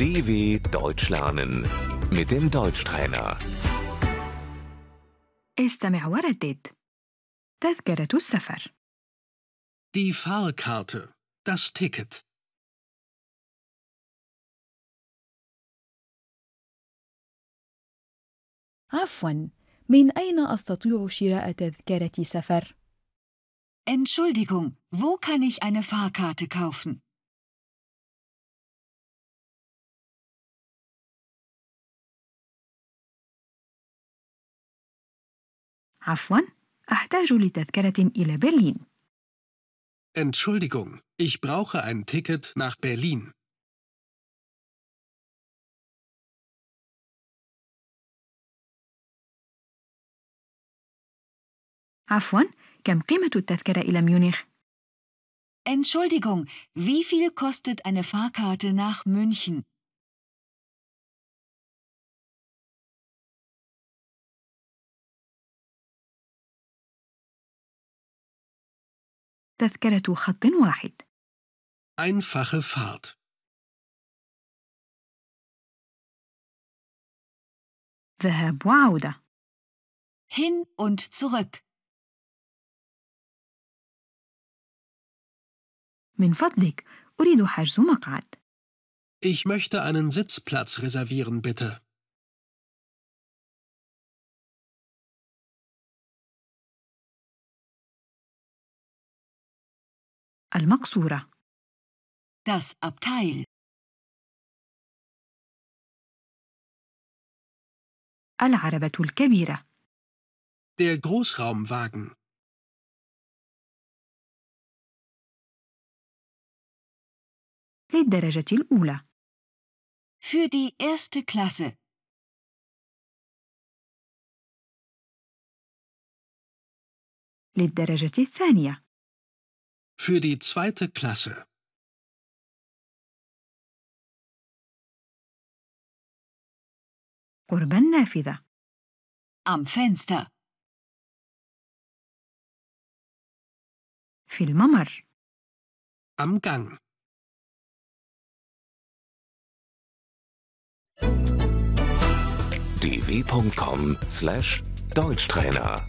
DW Deutsch lernen mit dem Deutschtrainer. استمع وردد تذكرة السفر Die Fahrkarte. Das Ticket. عفوا من أين أستطيع شراء تذكرة سفر؟ Entschuldigung, wo kann ich eine Fahrkarte kaufen? عفوا أحتاج لتذكرة إلى برلين Entschuldigung, ich brauche ein Ticket nach Berlin. عفوا كم قيمة التذكرة إلى ميونخ؟ Entschuldigung, wie viel kostet eine Fahrkarte nach München? تذكرة خط واحد Einfache Fahrt. ذهاب وعودة Hin und zurück. من فضلك أريد حجز مقعد Ich möchte einen Sitzplatz reservieren, bitte. المقصورة Das Abteil. العربة الكبيرة Der Großraumwagen. للدرجة الأولى Für die erste Klasse. للدرجة الثانية Für die zweite Klasse. قرب النافذة Am Fenster. في الممر Am Gang. dw.com/deutschtrainer